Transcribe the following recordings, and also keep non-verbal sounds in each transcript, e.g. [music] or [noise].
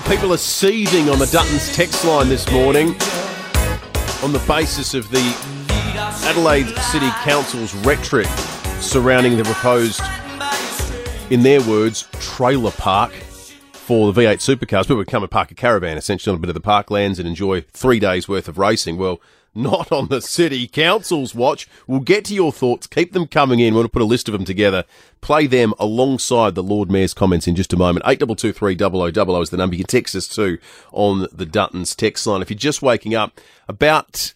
Well, people are seething on the Dutton's text line this morning on the basis of the Adelaide City Council's rhetoric surrounding the proposed, in their words, trailer park for the V8 supercars. People would come and park a caravan essentially on a bit of the parklands and enjoy three days worth of racing. Well, not on the city council's watch. We'll get to your thoughts. Keep them coming in. We'll put a list of them together. Play them alongside the Lord Mayor's comments in just a moment. Eight double two three double o double o is the number. You can text us too on the Dutton's text line. If you're just waking up, about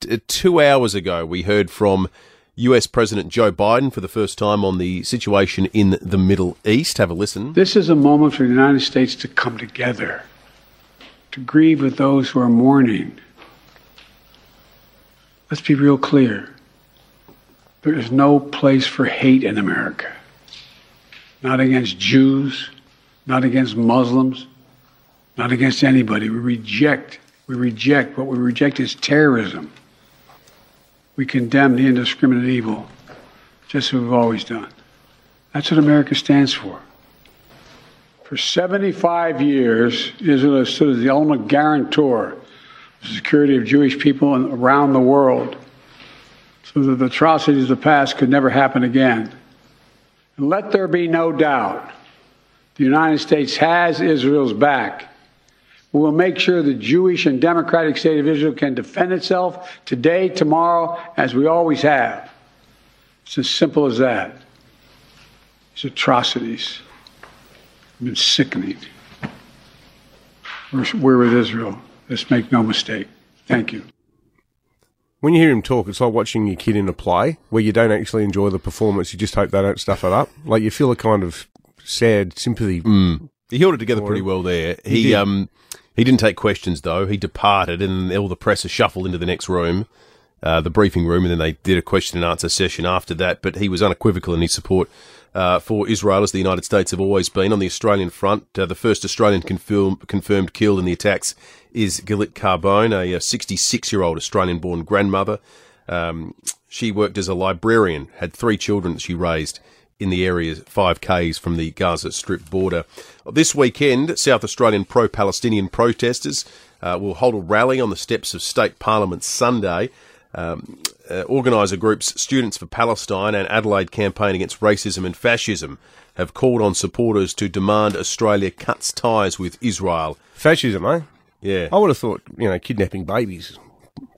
t- uh, two hours ago, we heard from US President Joe Biden for the first time on the situation in the Middle East. Have a listen. This is a moment for the United States to come together, to grieve with those who are mourning. Let's be real clear. There is no place for hate in America. Not against Jews, not against Muslims, not against anybody. We reject, we reject, what we reject is terrorism. We condemn the indiscriminate evil, just as we've always done. That's what America stands for. For 75 years, Israel has stood as the ultimate guarantor the security of Jewish people around the world so that the atrocities of the past could never happen again. And let there be no doubt the United States has Israel's back. We will make sure the Jewish and democratic state of Israel can defend itself today, tomorrow, as we always have. It's as simple as that. These atrocities have been sickening. We're, we're with Israel. Let's make no mistake. Thank you. When you hear him talk, it's like watching your kid in a play where you don't actually enjoy the performance. You just hope they don't stuff it up. Like you feel a kind of sad sympathy. He held it together pretty well there. He, did. um he didn't take questions though. He departed, and all the press shuffled into the next room, uh, the briefing room, and then they did a question and answer session after that. But he was unequivocal in his support. Uh, for Israel, as the United States have always been on the Australian front, uh, the first Australian confirm, confirmed killed in the attacks is Galit Carbone, a 66-year-old Australian-born grandmother. Um, she worked as a librarian, had three children that she raised in the area 5Ks from the Gaza Strip border. This weekend, South Australian pro Palestinian protesters uh, will hold a rally on the steps of State Parliament Sunday. Um, uh, organiser groups Students for Palestine and Adelaide Campaign Against Racism and Fascism have called on supporters to demand Australia cuts ties with Israel. Fascism, eh? Yeah. I would have thought, you know, kidnapping babies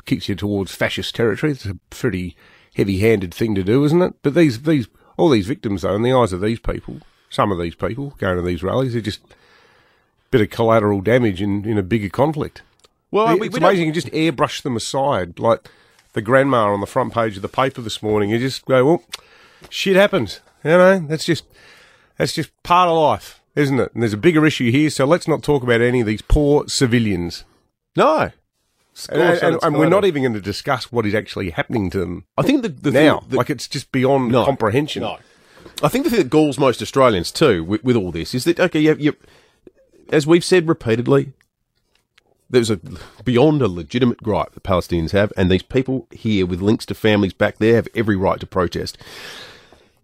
kicks you towards fascist territory. It's a pretty heavy-handed thing to do, isn't it? But these, these, all these victims, though, in the eyes of these people, some of these people going to these rallies, they're just a bit of collateral damage in, in a bigger conflict. Well, it's we, we amazing you can just airbrush them aside, like the grandma on the front page of the paper this morning. You just go, well, shit happens. You know, that's just that's just part of life, isn't it? And there's a bigger issue here, so let's not talk about any of these poor civilians. No. And, course, and- and we're not even going to discuss what is actually happening to them I think the, the now. thing that- like it's just beyond No. comprehension. No. I think the thing that galls most Australians too with, with all this is that okay, you, you, as we've said repeatedly, there's a beyond a legitimate gripe the Palestinians have, and these people here with links to families back there have every right to protest.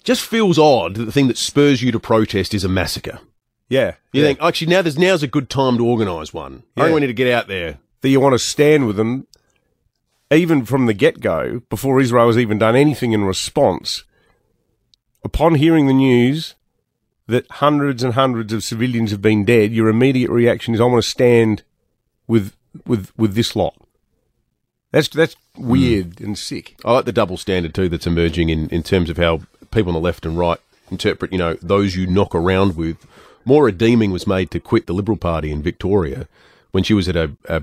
Just feels odd that the thing that spurs you to protest is a massacre. Yeah, You yeah. think actually now there's now's a good time to organise one. I Yeah. think we need to get out there. that you want to stand with them, even from the get go, before Israel has even done anything in response. Upon hearing the news that hundreds and hundreds of civilians have been dead, your immediate reaction is, "I want to stand with with with this lot." That's that's weird mm. and sick. I like the double standard too that's emerging in, in terms of how people on the left and right interpret, you know, those you knock around with. Moira Deeming was made to quit the Liberal Party in Victoria when she was at a, a,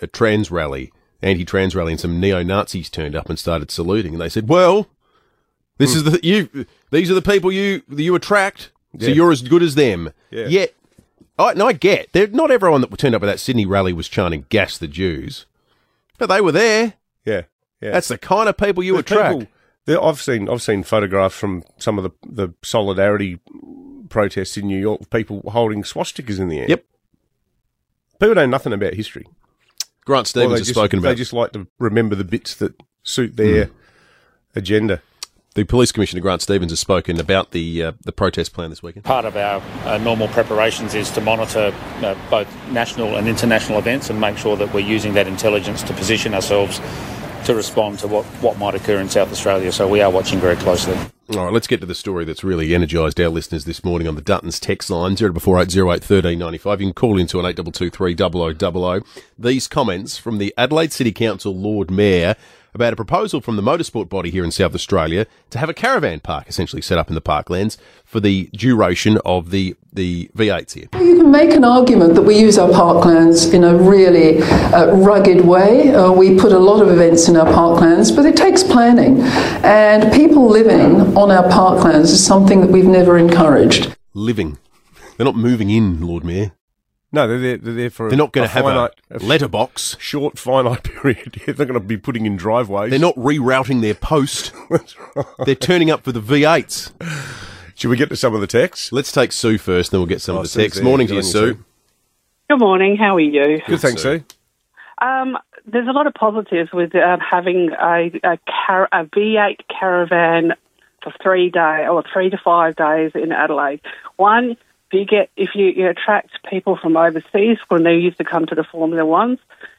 a trans rally, anti-trans rally, and some neo-Nazis turned up and started saluting, and they said, "Well, this hmm. is the you. These are the people you you attract, so you're as good as them." Yeah. Yet, I, and I get, they're, not everyone that turned up at that Sydney rally was chanting "Gas the Jews," but they were there. Yeah, yeah. That's the kind of people you The attract. people- there- I've seen I've seen photographs from some of the the solidarity protests in New York. of People holding swastikas in the air. Yep. People don't know nothing about history. Grant Stevens has just, spoken about. They just like to remember the bits that suit their hmm. agenda. The Police Commissioner Grant Stevens has spoken about the uh, the protest plan this weekend. Part of our uh, normal preparations is to monitor uh, both national and international events and make sure that we're using that intelligence to position ourselves to respond to what, what might occur in South Australia. So we are watching very closely. All right, let's get to the story that's really energised our listeners this morning on the Duttons text line, 0448081395. You can call into an 8223 These comments from the Adelaide City Council Lord Mayor about a proposal from the motorsport body here in South Australia to have a caravan park essentially set up in the parklands for the duration of the, the V8s here. You can make an argument that we use our parklands in a really uh, rugged way. Uh, we put a lot of events in our parklands, but it takes planning. And people living on our parklands is something that we've never encouraged. Living. They're not moving in, Lord Mayor. No, they're there, they're there for. They're not going to have finite, a letterbox. Short, finite [laughs] period. they're going to be putting in driveways. They're not rerouting their post. [laughs] That's right. They're turning up for the V8s. Should we get to some of the texts? Let's take Sue first, then we'll get some Oh, of the Sue's texts. there. Morning to Good you, you, Sue. Good morning. How are you? Good, thanks, Sue. Sue. Um, there's a lot of positives with um, having a a, car- a V8 caravan for three day or three to five days in Adelaide. One, if you get if you, you attract people from overseas when they used to come to the Formula Ones.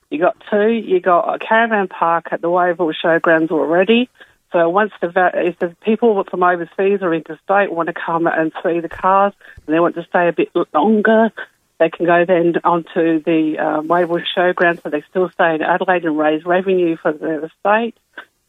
You got two. You got a caravan park at the Wayville Showgrounds already. So once the if the people from overseas or interstate want to come and see the cars and they want to stay a bit longer, they can go then onto the uh, Wayville Showground so they still stay in Adelaide and raise revenue for the estate.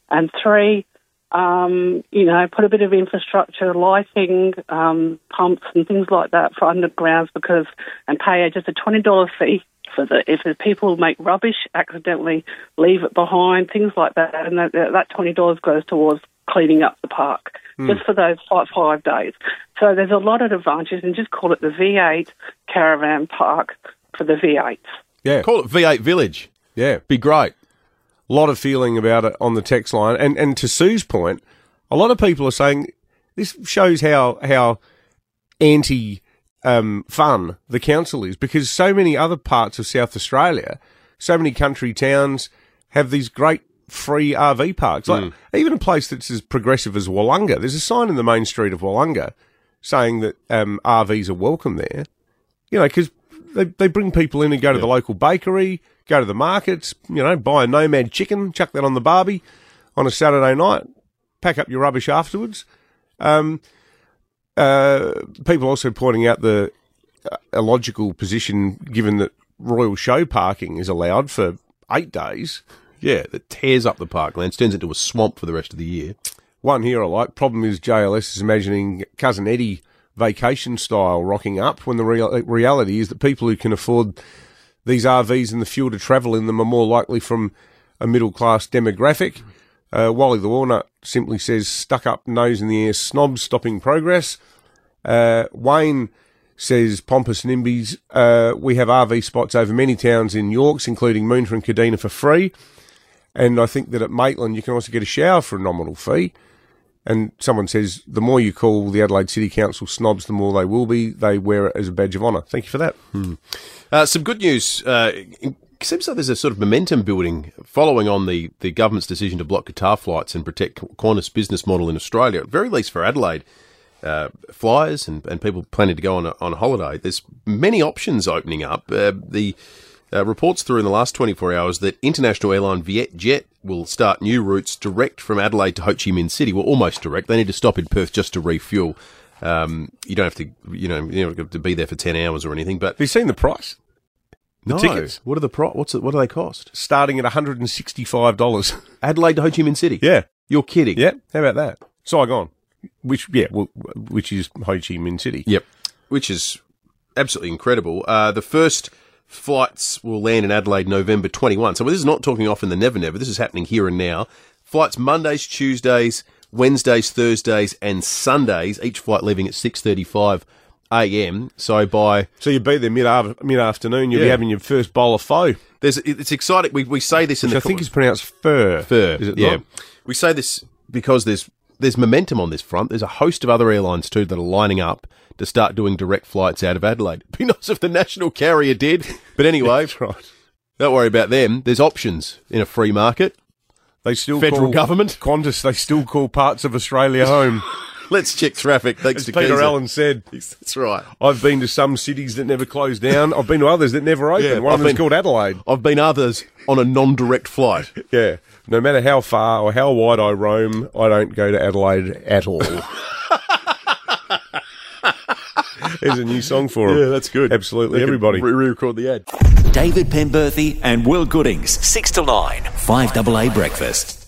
And three, um, you know, put a bit of infrastructure, lighting, um, pumps and things like that for undergrounds because, and pay just a $20 fee for the, if the people make rubbish, accidentally leave it behind, things like that. And that, that $20 goes towards cleaning up the park just for those five, five days. So there's a lot of advantages and just call it the V8 caravan park for the V8s. Yeah, Call it V8 Village. yeah. Be great. A lot of feeling about it on the text line, and and to Sue's point, a lot of people are saying this shows how how anti um, fun the council is because so many other parts of South Australia, so many country towns have these great free RV parks. Like even a place that's as progressive as Willunga. There's a sign in the main street of Willunga saying that um, RVs are welcome there. You know, because they they bring people in and go to the local bakery, go to the markets. You know, buy a nomad chicken, chuck that on the barbie on a Saturday night, pack up your rubbish afterwards. Um, uh, people also pointing out the uh, illogical position given that Royal Show parking is allowed for eight days. Yeah, that tears up the parklands, turns into a swamp for the rest of the year. One here I like. Problem is JLS is imagining cousin Eddie vacation style rocking up when the real, reality is that people who can afford these RVs and the fuel to travel in them are more likely from a middle class demographic. Uh, Wally the Walnut simply says, stuck up nose in the air snobs stopping progress. Uh, Wayne says, pompous nimbies, uh, we have RV spots over many towns in Yorkes, including Moonta and Kadina for free. And I think that at Maitland you can also get a shower for a nominal fee. And someone says, the more you call the Adelaide City Council snobs, the more they will be. They wear it as a badge of honour. Thank you for that. Uh, some good news. Uh, seems like there's a sort of momentum building following on the, the government's decision to block Qatar flights and protect Qantas business model in Australia, at very least for Adelaide. Uh, flyers and, and people planning to go on a, on holiday. There's many options opening up. Uh, the uh, reports through in the last 24 hours that international airline Vietjet will start new routes direct from Adelaide to Ho Chi Minh City. Well, almost direct. They need to stop in Perth just to refuel. Um, you don't have to, you know, you don't have to be there for 10 hours or anything. But Have you seen the price? no, tickets. what are the pro- What's it, what do they cost? Starting at $165. [laughs] Adelaide to Ho Chi Minh City. yeah. You're kidding. Yeah. How about that? Saigon. Which, yeah, well, which is Ho Chi Minh City. Yep. Which is absolutely incredible. Uh, the first flights will land in Adelaide November 21. So this is not talking off in the never never. This is happening here and now. Flights Mondays, Tuesdays, Wednesdays, Thursdays, and Sundays. Each flight leaving at 6:35 a.m. So by So you'd be there mid mid afternoon, you'll be having your first bowl of pho, there's it's exciting. We we say this in which the I think is pronounced fur. Fur. Is it yeah. not? We say this because there's there's momentum on this front. There's a host of other airlines too that are lining up to start doing direct flights out of Adelaide. It'd [laughs] be nice if the national carrier did, but anyway, right. don't worry about them. There's options in a free market. They still Federal call government? Qantas. They still call parts of Australia home. [laughs] Let's check traffic. Thanks As to Peter Keezer. Allen said, [laughs] That's right. I've been to some cities that never closed down. I've been to others that never opened. Yeah, One I've of them's been- called Adelaide. I've been others on a non-direct flight. Yeah. No matter how far or how wide I roam, I don't go to Adelaide at all. There's a new song for him. Yeah, that's good. Absolutely. We can Everybody. Re- re-record the ad. David Penberthy and Will Goodings, 6 to 9, 5AA Breakfast.